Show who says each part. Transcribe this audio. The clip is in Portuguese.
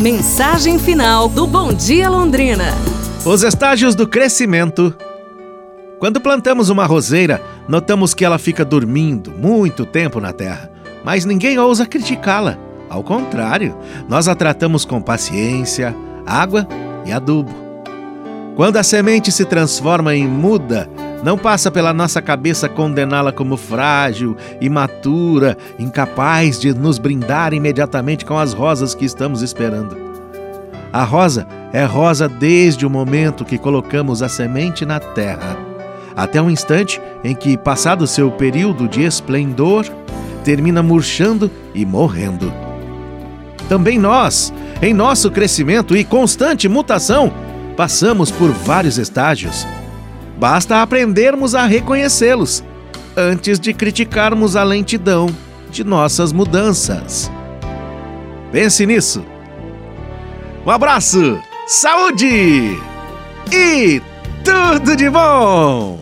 Speaker 1: Mensagem final do Bom Dia Londrina.
Speaker 2: Os estágios do crescimento. Quando plantamos uma roseira, notamos que ela fica dormindo muito tempo na terra, mas ninguém ousa criticá-la. Ao contrário, nós a tratamos com paciência, água e adubo. Quando a semente se transforma em muda, não passa pela nossa cabeça condená-la como frágil, imatura, incapaz de nos brindar imediatamente com as rosas que estamos esperando. A rosa é rosa desde o momento que colocamos a semente na terra, até o instante em que, passado seu período de esplendor, termina murchando e morrendo. Também nós, em nosso crescimento e constante mutação, passamos por vários estágios Basta aprendermos a reconhecê-los antes de criticarmos a lentidão de nossas mudanças. Pense nisso. Um abraço, saúde e tudo de bom!